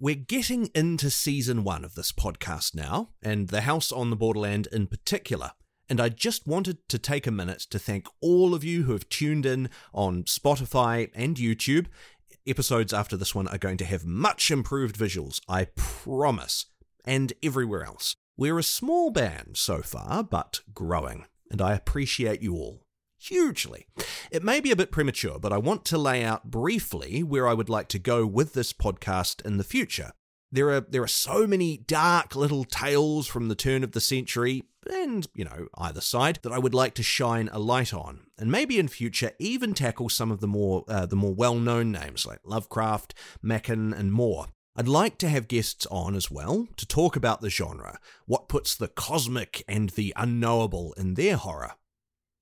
We're getting into season one of this podcast now, and The House on the Borderland in particular. And I just wanted to take a minute to thank all of you who have tuned in on Spotify and YouTube. Episodes after this one are going to have much improved visuals, I promise, and everywhere else. We're a small band so far, but growing, and I appreciate you all hugely. It may be a bit premature, but I want to lay out briefly where I would like to go with this podcast in the future. There are there are so many dark little tales from the turn of the century and, you know, either side that I would like to shine a light on. And maybe in future even tackle some of the more uh, the more well-known names like Lovecraft, Machen and more. I'd like to have guests on as well to talk about the genre, what puts the cosmic and the unknowable in their horror,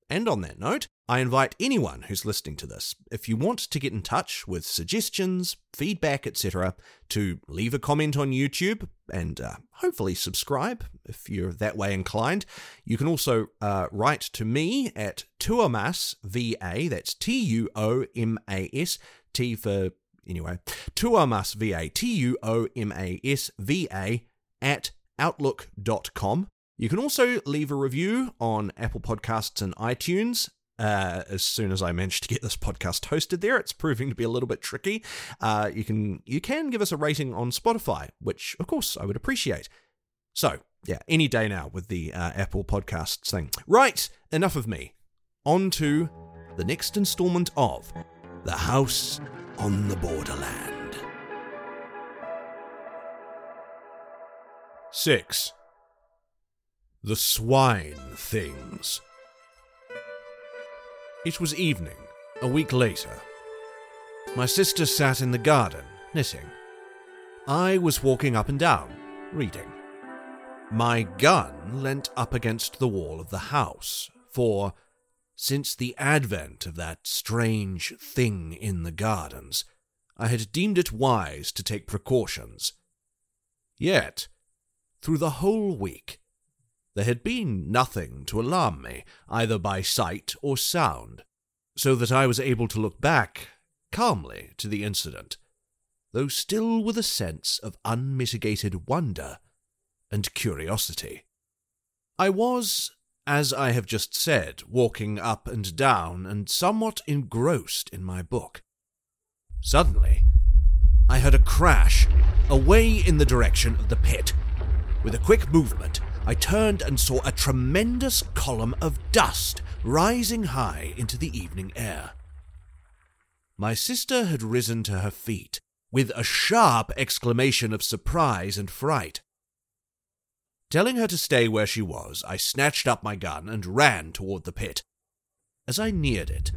and on that note, I invite anyone who's listening to this, if you want to get in touch with suggestions, feedback, etc., to leave a comment on YouTube and uh, hopefully subscribe if you're that way inclined. You can also uh, write to me at Tuomas VA, that's T U O M A S, T for anyway, Tuomas VA, T U O M A S V A, at outlook.com. You can also leave a review on Apple Podcasts and iTunes. Uh, as soon as I manage to get this podcast hosted there, it's proving to be a little bit tricky. Uh, you can you can give us a rating on Spotify, which of course I would appreciate. So yeah, any day now with the uh, Apple Podcasts thing. Right, enough of me. On to the next installment of The House on the Borderland. Six. The Swine Things. It was evening, a week later. My sister sat in the garden, knitting. I was walking up and down, reading. My gun leant up against the wall of the house, for, since the advent of that strange thing in the gardens, I had deemed it wise to take precautions. Yet, through the whole week, there had been nothing to alarm me, either by sight or sound, so that I was able to look back calmly to the incident, though still with a sense of unmitigated wonder and curiosity. I was, as I have just said, walking up and down and somewhat engrossed in my book. Suddenly, I heard a crash away in the direction of the pit. With a quick movement, I turned and saw a tremendous column of dust rising high into the evening air. My sister had risen to her feet with a sharp exclamation of surprise and fright. Telling her to stay where she was, I snatched up my gun and ran toward the pit. As I neared it,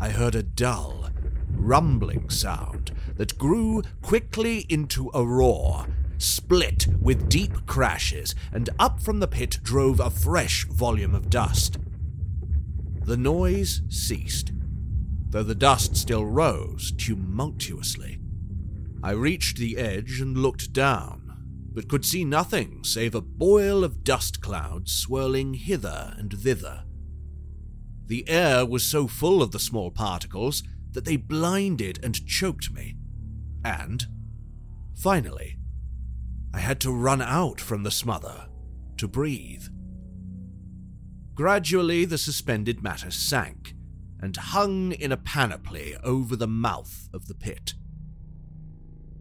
I heard a dull, rumbling sound that grew quickly into a roar split with deep crashes, and up from the pit drove a fresh volume of dust. The noise ceased, though the dust still rose tumultuously. I reached the edge and looked down, but could see nothing save a boil of dust clouds swirling hither and thither. The air was so full of the small particles that they blinded and choked me. And, finally, I had to run out from the smother to breathe. Gradually, the suspended matter sank and hung in a panoply over the mouth of the pit.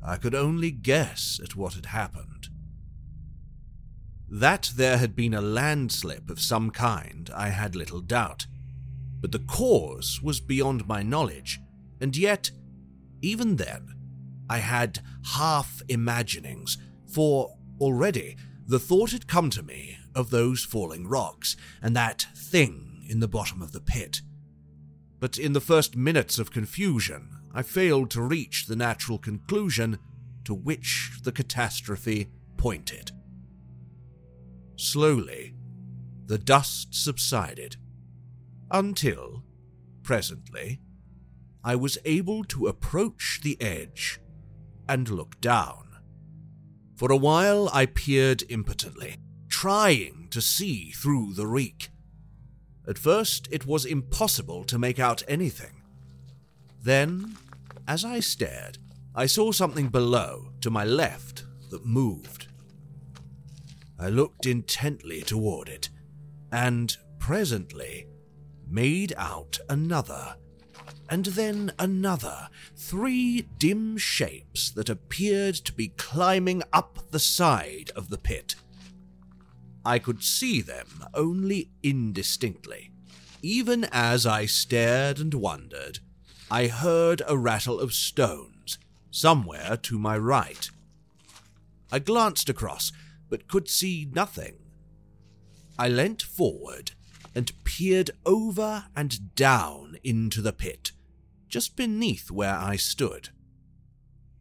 I could only guess at what had happened. That there had been a landslip of some kind, I had little doubt, but the cause was beyond my knowledge, and yet, even then, I had half imaginings for already the thought had come to me of those falling rocks and that thing in the bottom of the pit. But in the first minutes of confusion, I failed to reach the natural conclusion to which the catastrophe pointed. Slowly, the dust subsided, until, presently, I was able to approach the edge and look down. For a while I peered impotently, trying to see through the reek. At first it was impossible to make out anything. Then, as I stared, I saw something below, to my left, that moved. I looked intently toward it, and presently made out another, and then another, three dim shapes that appeared to be climbing up the side of the pit. I could see them only indistinctly. Even as I stared and wondered, I heard a rattle of stones somewhere to my right. I glanced across, but could see nothing. I leant forward and peered over and down into the pit, just beneath where I stood,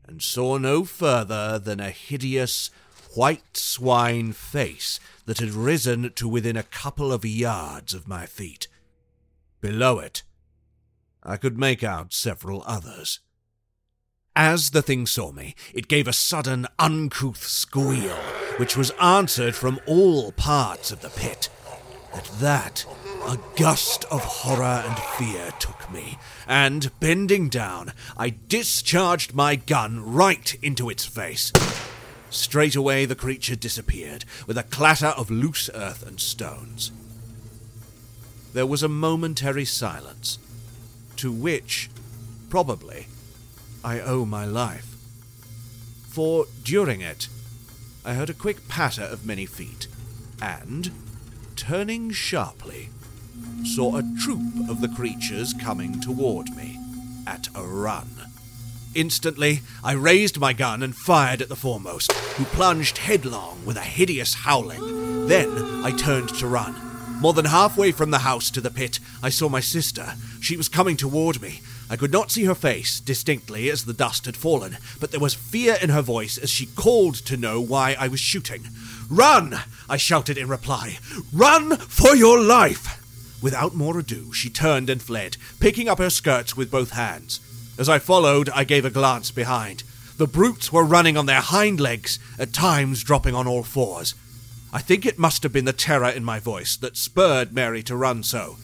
and saw no further than a hideous white swine face that had risen to within a couple of yards of my feet. Below it, I could make out several others. As the thing saw me, it gave a sudden, uncouth squeal, which was answered from all parts of the pit. At that, a gust of horror and fear took me, and, bending down, I discharged my gun right into its face. Straight away, the creature disappeared, with a clatter of loose earth and stones. There was a momentary silence, to which, probably, I owe my life. For during it, I heard a quick patter of many feet, and, turning sharply, saw a troop of the creatures coming toward me at a run. Instantly, I raised my gun and fired at the foremost, who plunged headlong with a hideous howling. Then I turned to run. More than halfway from the house to the pit, I saw my sister. She was coming toward me. I could not see her face distinctly as the dust had fallen, but there was fear in her voice as she called to know why I was shooting. Run! I shouted in reply. Run for your life! Without more ado, she turned and fled, picking up her skirts with both hands. As I followed, I gave a glance behind. The brutes were running on their hind legs, at times dropping on all fours. I think it must have been the terror in my voice that spurred Mary to run so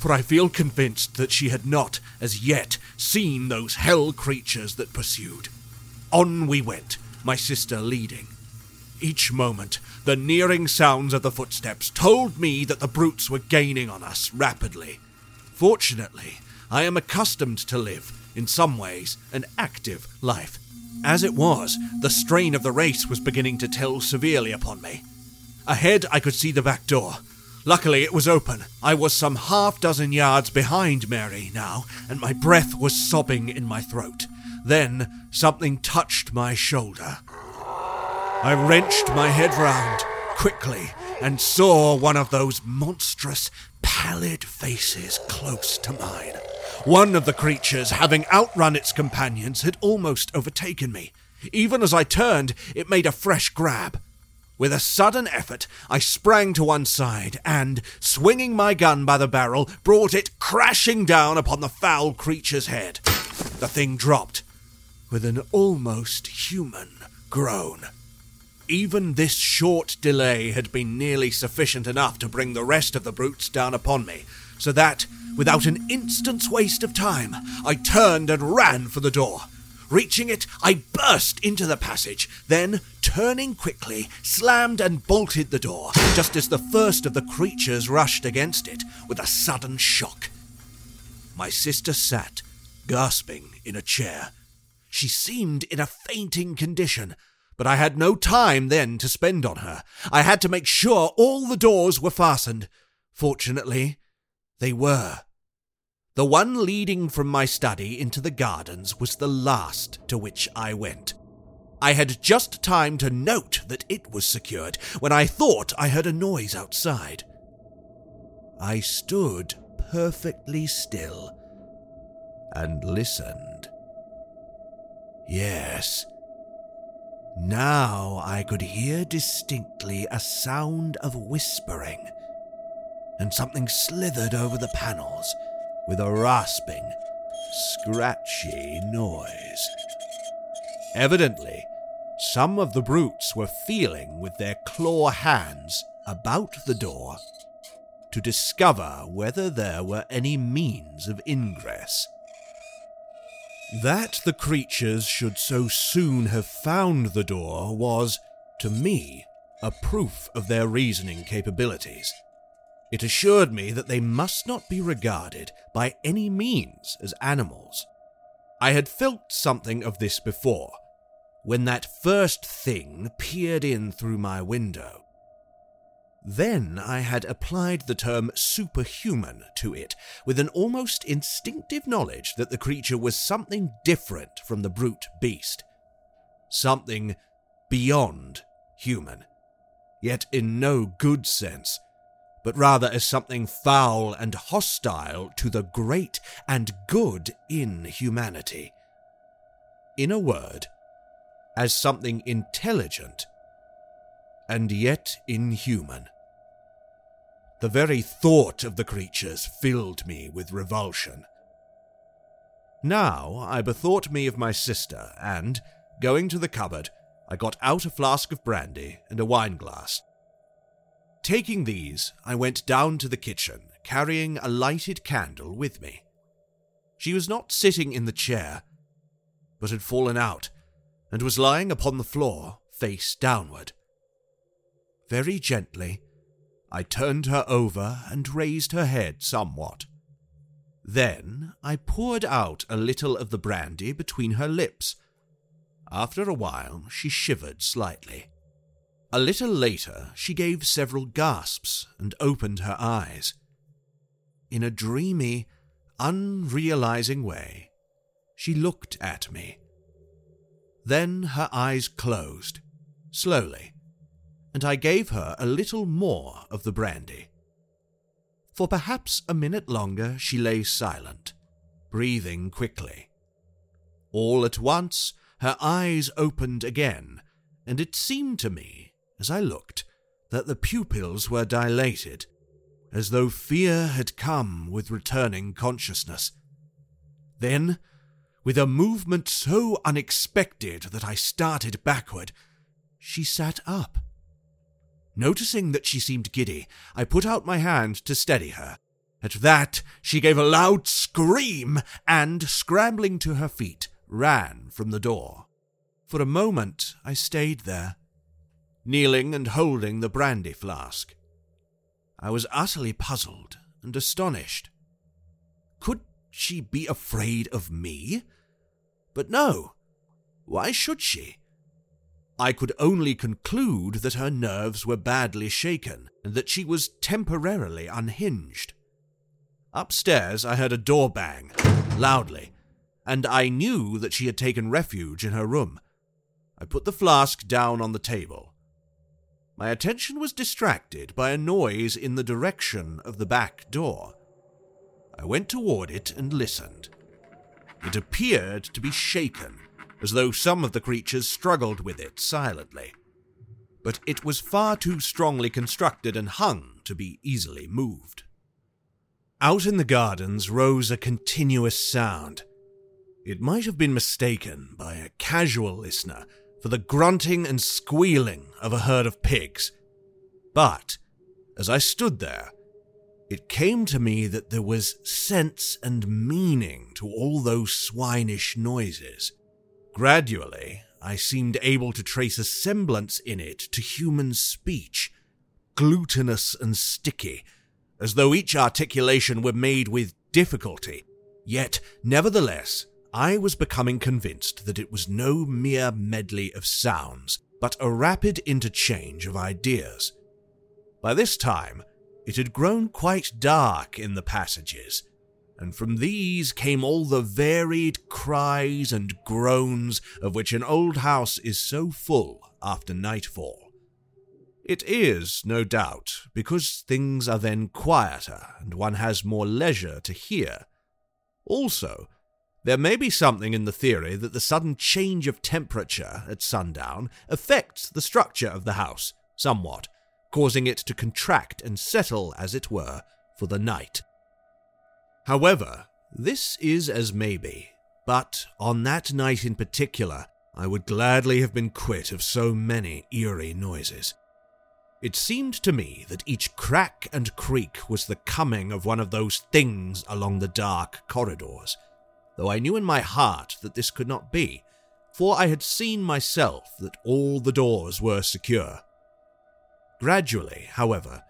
for I feel convinced that she had not, as yet, seen those hell creatures that pursued. On we went, my sister leading. Each moment, the nearing sounds of the footsteps told me that the brutes were gaining on us rapidly. Fortunately, I am accustomed to live, in some ways, an active life. As it was, the strain of the race was beginning to tell severely upon me. Ahead, I could see the back door, Luckily, it was open. I was some half dozen yards behind Mary now, and my breath was sobbing in my throat. Then something touched my shoulder. I wrenched my head round quickly and saw one of those monstrous, pallid faces close to mine. One of the creatures, having outrun its companions, had almost overtaken me. Even as I turned, it made a fresh grab. With a sudden effort, I sprang to one side and, swinging my gun by the barrel, brought it crashing down upon the foul creature's head. The thing dropped with an almost human groan. Even this short delay had been nearly sufficient enough to bring the rest of the brutes down upon me, so that, without an instant's waste of time, I turned and ran for the door. Reaching it, I burst into the passage, then, turning quickly, slammed and bolted the door, just as the first of the creatures rushed against it with a sudden shock. My sister sat, gasping, in a chair. She seemed in a fainting condition, but I had no time then to spend on her. I had to make sure all the doors were fastened. Fortunately, they were. The one leading from my study into the gardens was the last to which I went. I had just time to note that it was secured when I thought I heard a noise outside. I stood perfectly still and listened. Yes. Now I could hear distinctly a sound of whispering, and something slithered over the panels with a rasping, scratchy noise. Evidently, some of the brutes were feeling with their claw hands about the door to discover whether there were any means of ingress. That the creatures should so soon have found the door was, to me, a proof of their reasoning capabilities. It assured me that they must not be regarded by any means as animals. I had felt something of this before, when that first thing peered in through my window. Then I had applied the term superhuman to it, with an almost instinctive knowledge that the creature was something different from the brute beast. Something beyond human. Yet in no good sense, but rather as something foul and hostile to the great and good in humanity. In a word, as something intelligent and yet inhuman. The very thought of the creatures filled me with revulsion. Now I bethought me of my sister, and, going to the cupboard, I got out a flask of brandy and a wine glass. Taking these, I went down to the kitchen, carrying a lighted candle with me. She was not sitting in the chair, but had fallen out and was lying upon the floor, face downward. Very gently, I turned her over and raised her head somewhat. Then I poured out a little of the brandy between her lips. After a while, she shivered slightly. A little later, she gave several gasps and opened her eyes. In a dreamy, unrealizing way, she looked at me then her eyes closed, slowly, and I gave her a little more of the brandy. For perhaps a minute longer she lay silent, breathing quickly. All at once her eyes opened again, and it seemed to me, as I looked, that the pupils were dilated, as though fear had come with returning consciousness. Then with a movement so unexpected that I started backward, she sat up. Noticing that she seemed giddy, I put out my hand to steady her. At that, she gave a loud scream and, scrambling to her feet, ran from the door. For a moment, I stayed there, kneeling and holding the brandy flask. I was utterly puzzled and astonished. Could she be afraid of me? But no. Why should she? I could only conclude that her nerves were badly shaken and that she was temporarily unhinged. Upstairs, I heard a door bang, loudly, and I knew that she had taken refuge in her room. I put the flask down on the table. My attention was distracted by a noise in the direction of the back door. I went toward it and listened. It appeared to be shaken, as though some of the creatures struggled with it silently. But it was far too strongly constructed and hung to be easily moved. Out in the gardens rose a continuous sound. It might have been mistaken by a casual listener for the grunting and squealing of a herd of pigs. But, as I stood there, it came to me that there was sense and meaning to all those swinish noises. Gradually, I seemed able to trace a semblance in it to human speech, glutinous and sticky, as though each articulation were made with difficulty. Yet, nevertheless, I was becoming convinced that it was no mere medley of sounds, but a rapid interchange of ideas. By this time, it had grown quite dark in the passages, and from these came all the varied cries and groans of which an old house is so full after nightfall. It is, no doubt, because things are then quieter and one has more leisure to hear. Also, there may be something in the theory that the sudden change of temperature at sundown affects the structure of the house somewhat causing it to contract and settle, as it were, for the night. However, this is as may be, but on that night in particular, I would gladly have been quit of so many eerie noises. It seemed to me that each crack and creak was the coming of one of those things along the dark corridors. Though I knew in my heart that this could not be, for I had seen myself that all the doors were secure. Gradually, however,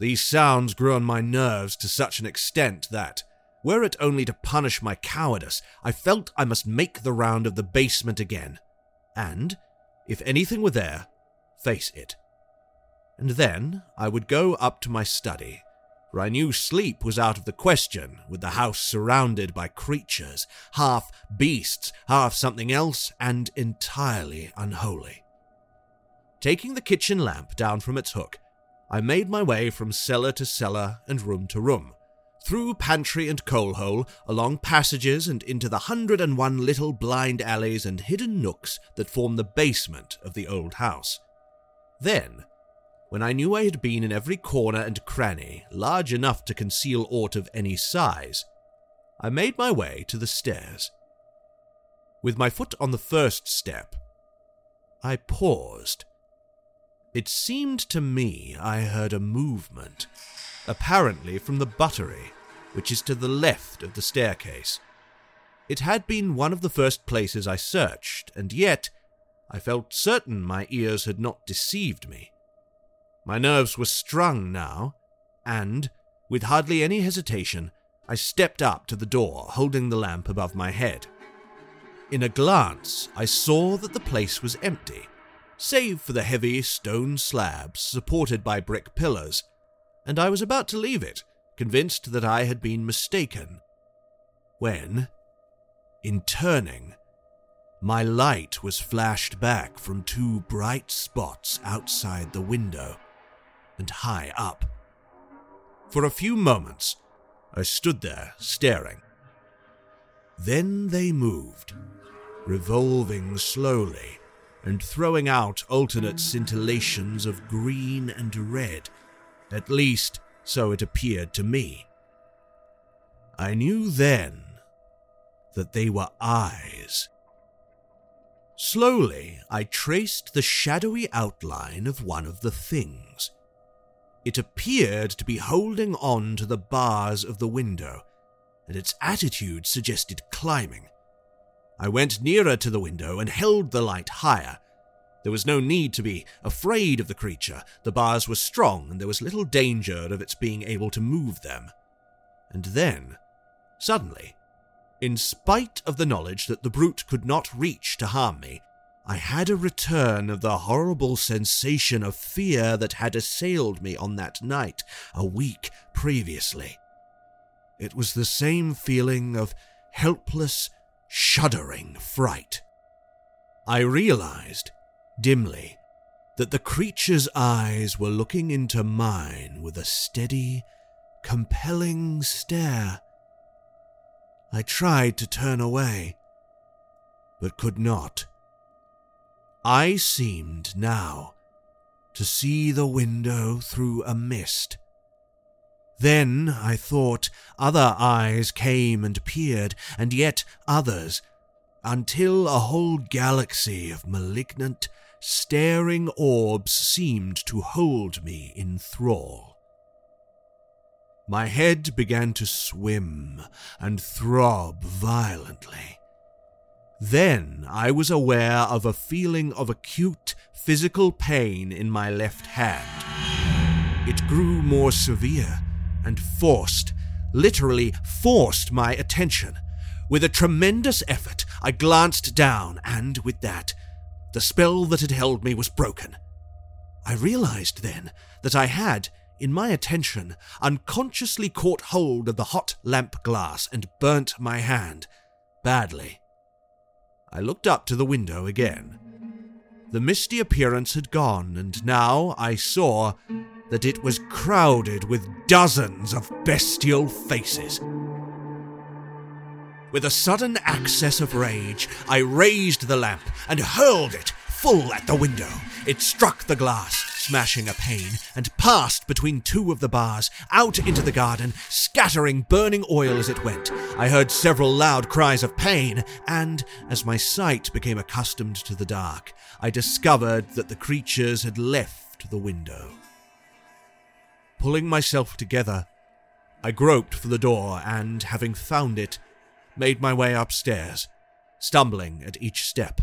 these sounds grew on my nerves to such an extent that, were it only to punish my cowardice, I felt I must make the round of the basement again, and, if anything were there, face it. And then I would go up to my study, I knew sleep was out of the question with the house surrounded by creatures, half beasts, half something else, and entirely unholy. Taking the kitchen lamp down from its hook, I made my way from cellar to cellar and room to room, through pantry and coal hole, along passages and into the hundred and one little blind alleys and hidden nooks that form the basement of the old house. Then, when I knew I had been in every corner and cranny large enough to conceal aught of any size, I made my way to the stairs. With my foot on the first step, I paused it seemed to me I heard a movement, apparently from the buttery, which is to the left of the staircase. It had been one of the first places I searched, and yet I felt certain my ears had not deceived me. My nerves were strung now, and, with hardly any hesitation, I stepped up to the door, holding the lamp above my head. In a glance, I saw that the place was empty save for the heavy stone slabs supported by brick pillars, and I was about to leave it, convinced that I had been mistaken. When, in turning, my light was flashed back from two bright spots outside the window and high up. For a few moments, I stood there staring. Then they moved, revolving slowly and throwing out alternate scintillations of green and red. At least, so it appeared to me. I knew then that they were eyes. Slowly, I traced the shadowy outline of one of the things. It appeared to be holding on to the bars of the window, and its attitude suggested climbing. I went nearer to the window and held the light higher. There was no need to be afraid of the creature. The bars were strong, and there was little danger of its being able to move them. And then, suddenly, in spite of the knowledge that the brute could not reach to harm me, I had a return of the horrible sensation of fear that had assailed me on that night, a week previously. It was the same feeling of helpless shuddering fright. I realized, dimly, that the creature's eyes were looking into mine with a steady, compelling stare. I tried to turn away, but could not. I seemed now to see the window through a mist then, I thought, other eyes came and peered, and yet others, until a whole galaxy of malignant, staring orbs seemed to hold me in thrall. My head began to swim and throb violently. Then I was aware of a feeling of acute physical pain in my left hand. It grew more severe and forced, literally forced my attention. With a tremendous effort, I glanced down, and with that, the spell that had held me was broken. I realized then that I had, in my attention, unconsciously caught hold of the hot lamp glass and burnt my hand badly. I looked up to the window again. The misty appearance had gone, and now I saw that it was crowded with dozens of bestial faces. With a sudden access of rage, I raised the lamp and hurled it full at the window. It struck the glass, smashing a pane, and passed between two of the bars, out into the garden, scattering burning oil as it went. I heard several loud cries of pain, and, as my sight became accustomed to the dark, I discovered that the creatures had left the window. Pulling myself together, I groped for the door and, having found it, made my way upstairs, stumbling at each step.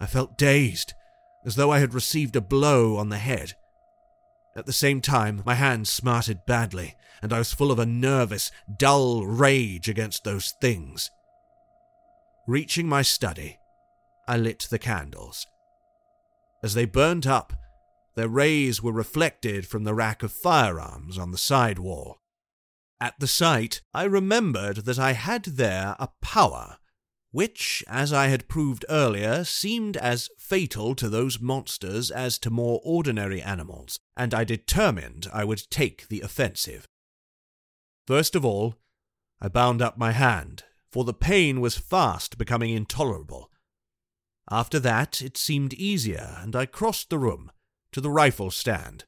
I felt dazed, as though I had received a blow on the head. At the same time, my hands smarted badly, and I was full of a nervous, dull rage against those things. Reaching my study, I lit the candles. As they burnt up, their rays were reflected from the rack of firearms on the side wall. At the sight, I remembered that I had there a power which, as I had proved earlier, seemed as fatal to those monsters as to more ordinary animals, and I determined I would take the offensive. First of all, I bound up my hand, for the pain was fast becoming intolerable. After that, it seemed easier, and I crossed the room to the rifle stand.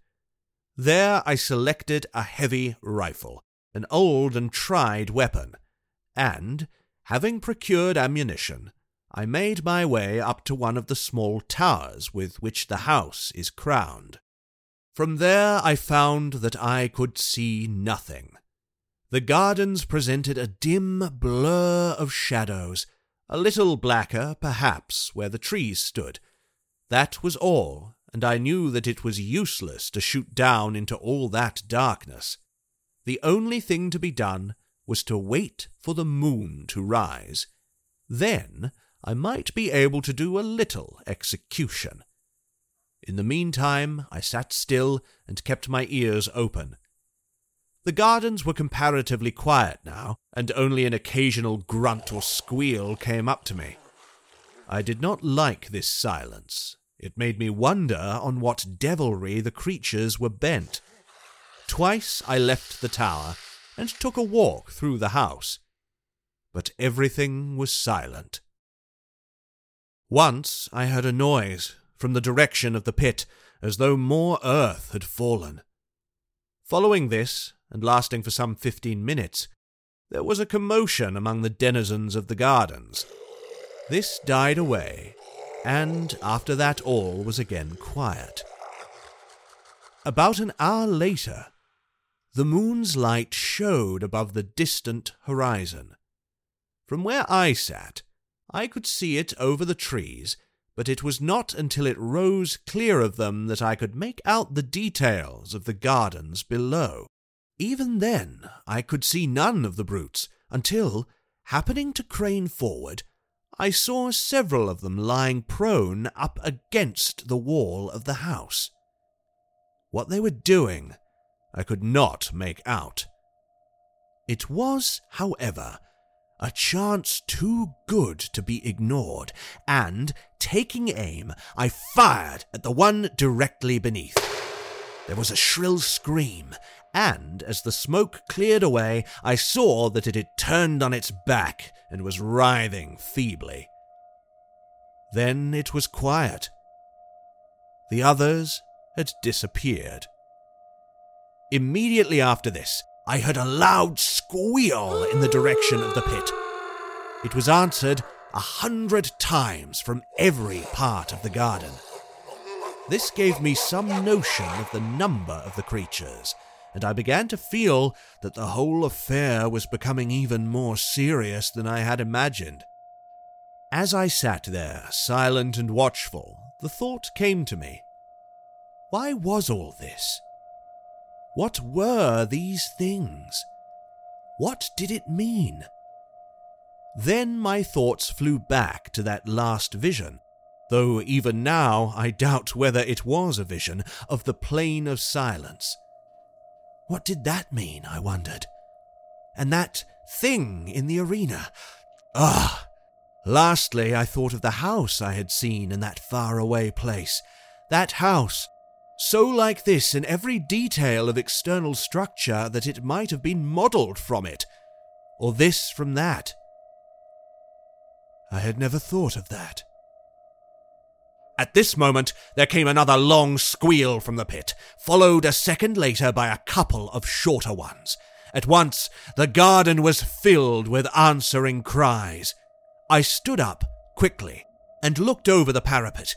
There I selected a heavy rifle, an old and tried weapon, and, having procured ammunition, I made my way up to one of the small towers with which the house is crowned. From there I found that I could see nothing. The gardens presented a dim blur of shadows, a little blacker, perhaps, where the trees stood. That was all, and I knew that it was useless to shoot down into all that darkness. The only thing to be done was to wait for the moon to rise. Then I might be able to do a little execution. In the meantime, I sat still and kept my ears open. The gardens were comparatively quiet now, and only an occasional grunt or squeal came up to me. I did not like this silence. It made me wonder on what devilry the creatures were bent. Twice I left the tower and took a walk through the house. But everything was silent. Once I heard a noise from the direction of the pit, as though more earth had fallen. Following this, and lasting for some fifteen minutes, there was a commotion among the denizens of the gardens. This died away, and after that all was again quiet. About an hour later, the moon's light showed above the distant horizon. From where I sat, I could see it over the trees, but it was not until it rose clear of them that I could make out the details of the gardens below. Even then, I could see none of the brutes until, happening to crane forward, I saw several of them lying prone up against the wall of the house. What they were doing I could not make out. It was, however, a chance too good to be ignored, and, taking aim, I fired at the one directly beneath. There was a shrill scream, and as the smoke cleared away, I saw that it had turned on its back and was writhing feebly. Then it was quiet. The others had disappeared. Immediately after this, I heard a loud squeal in the direction of the pit. It was answered a hundred times from every part of the garden. This gave me some notion of the number of the creatures, and I began to feel that the whole affair was becoming even more serious than I had imagined. As I sat there, silent and watchful, the thought came to me why was all this? What were these things? What did it mean? Then my thoughts flew back to that last vision, though even now I doubt whether it was a vision of the plain of silence. What did that mean, I wondered? And that thing in the arena? Ah! Lastly, I thought of the house I had seen in that far-away place. That house so like this in every detail of external structure that it might have been modelled from it, or this from that. I had never thought of that. At this moment, there came another long squeal from the pit, followed a second later by a couple of shorter ones. At once, the garden was filled with answering cries. I stood up quickly and looked over the parapet.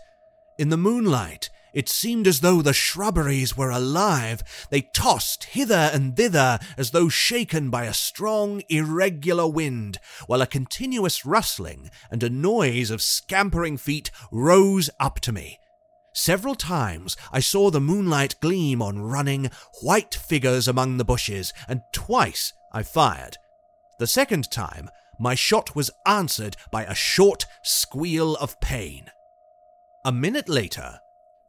In the moonlight, It seemed as though the shrubberies were alive. They tossed hither and thither as though shaken by a strong, irregular wind, while a continuous rustling and a noise of scampering feet rose up to me. Several times I saw the moonlight gleam on running, white figures among the bushes, and twice I fired. The second time, my shot was answered by a short squeal of pain. A minute later,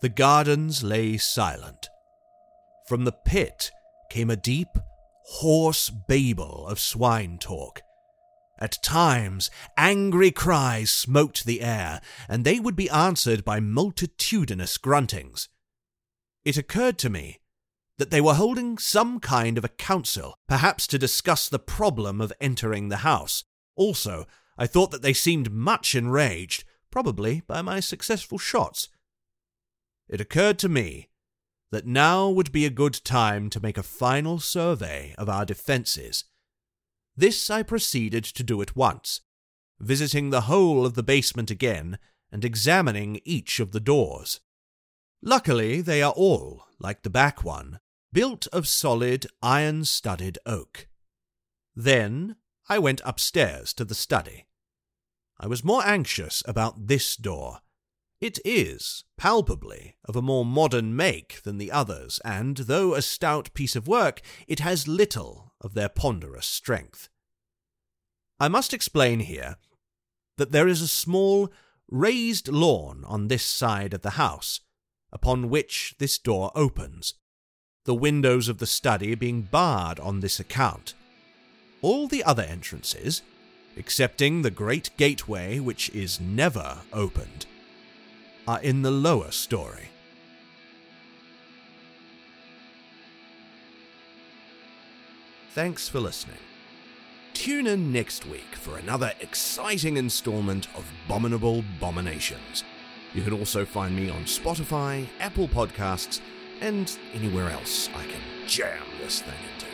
the gardens lay silent. From the pit came a deep, hoarse babel of swine talk. At times, angry cries smote the air, and they would be answered by multitudinous gruntings. It occurred to me that they were holding some kind of a council, perhaps to discuss the problem of entering the house. Also, I thought that they seemed much enraged, probably by my successful shots it occurred to me that now would be a good time to make a final survey of our defences. This I proceeded to do at once, visiting the whole of the basement again and examining each of the doors. Luckily, they are all, like the back one, built of solid iron studded oak. Then I went upstairs to the study. I was more anxious about this door it is, palpably, of a more modern make than the others, and, though a stout piece of work, it has little of their ponderous strength. I must explain here that there is a small, raised lawn on this side of the house, upon which this door opens, the windows of the study being barred on this account. All the other entrances, excepting the great gateway which is never opened, are in the lower story. Thanks for listening. Tune in next week for another exciting installment of Bominable Bominations. You can also find me on Spotify, Apple Podcasts, and anywhere else I can jam this thing into.